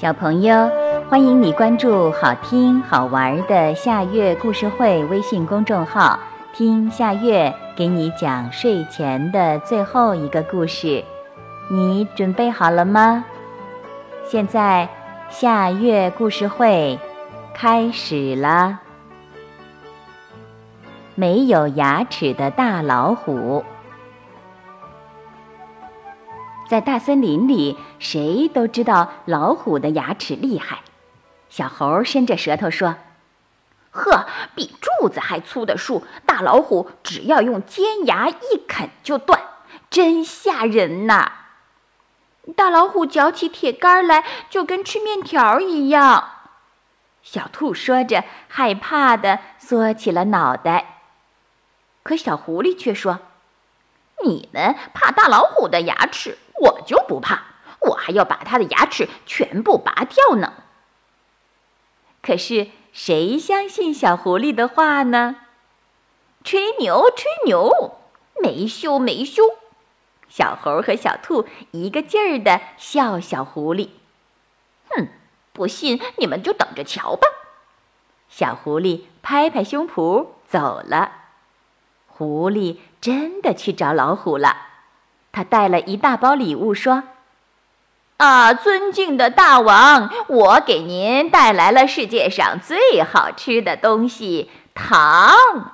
小朋友，欢迎你关注好听好玩的夏月故事会微信公众号，听夏月给你讲睡前的最后一个故事。你准备好了吗？现在夏月故事会开始了。没有牙齿的大老虎。在大森林里，谁都知道老虎的牙齿厉害。小猴伸着舌头说：“呵，比柱子还粗的树，大老虎只要用尖牙一啃就断，真吓人呐！”大老虎嚼起铁杆来就跟吃面条一样。小兔说着，害怕的缩起了脑袋。可小狐狸却说：“你们怕大老虎的牙齿？”我就不怕，我还要把他的牙齿全部拔掉呢。可是谁相信小狐狸的话呢？吹牛，吹牛，没羞，没羞！小猴和小兔一个劲儿的笑小狐狸。哼，不信你们就等着瞧吧！小狐狸拍拍胸脯走了。狐狸真的去找老虎了。他带了一大包礼物，说：“啊，尊敬的大王，我给您带来了世界上最好吃的东西——糖。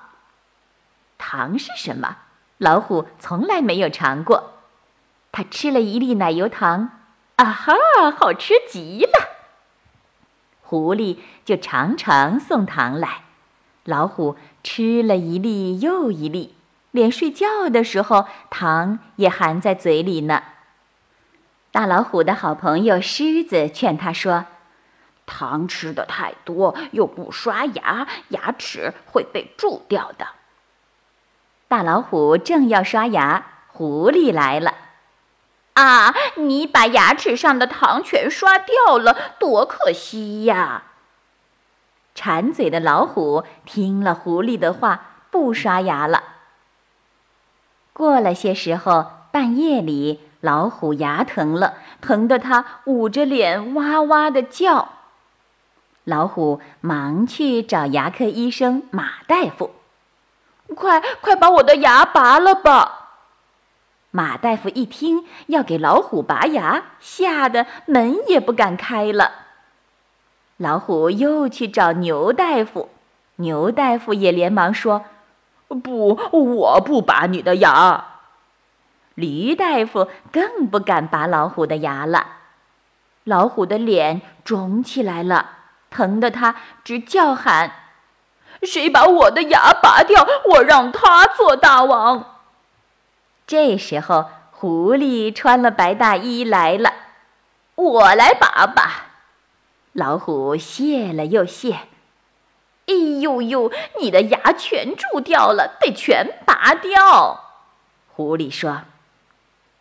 糖是什么？老虎从来没有尝过。他吃了一粒奶油糖，啊哈，好吃极了。狐狸就常常送糖来，老虎吃了一粒又一粒。”连睡觉的时候，糖也含在嘴里呢。大老虎的好朋友狮子劝他说：“糖吃的太多，又不刷牙，牙齿会被蛀掉的。”大老虎正要刷牙，狐狸来了。“啊，你把牙齿上的糖全刷掉了，多可惜呀！”馋嘴的老虎听了狐狸的话，不刷牙了。过了些时候，半夜里，老虎牙疼了，疼得它捂着脸哇哇的叫。老虎忙去找牙科医生马大夫：“快快把我的牙拔了吧！”马大夫一听要给老虎拔牙，吓得门也不敢开了。老虎又去找牛大夫，牛大夫也连忙说。不，我不拔你的牙。驴大夫更不敢拔老虎的牙了。老虎的脸肿起来了，疼得他直叫喊：“谁把我的牙拔掉，我让他做大王！”这时候，狐狸穿了白大衣来了，我来拔吧。老虎谢了又谢。哎呦呦！你的牙全蛀掉了，得全拔掉。狐狸说：“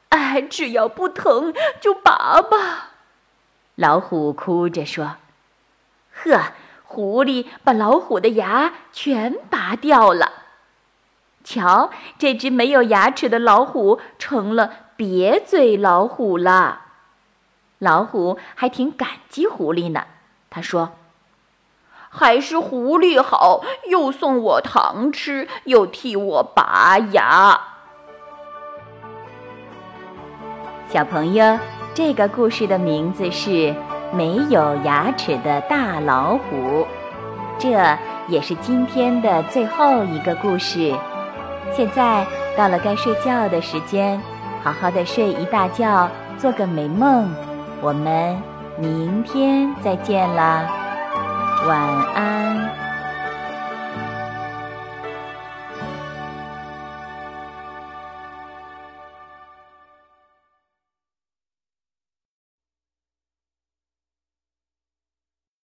哎，只要不疼就拔吧。”老虎哭着说：“呵，狐狸把老虎的牙全拔掉了。瞧，这只没有牙齿的老虎成了瘪嘴老虎了。老虎还挺感激狐狸呢。他说。”还是狐狸好，又送我糖吃，又替我拔牙。小朋友，这个故事的名字是《没有牙齿的大老虎》，这也是今天的最后一个故事。现在到了该睡觉的时间，好好的睡一大觉，做个美梦。我们明天再见啦。晚安。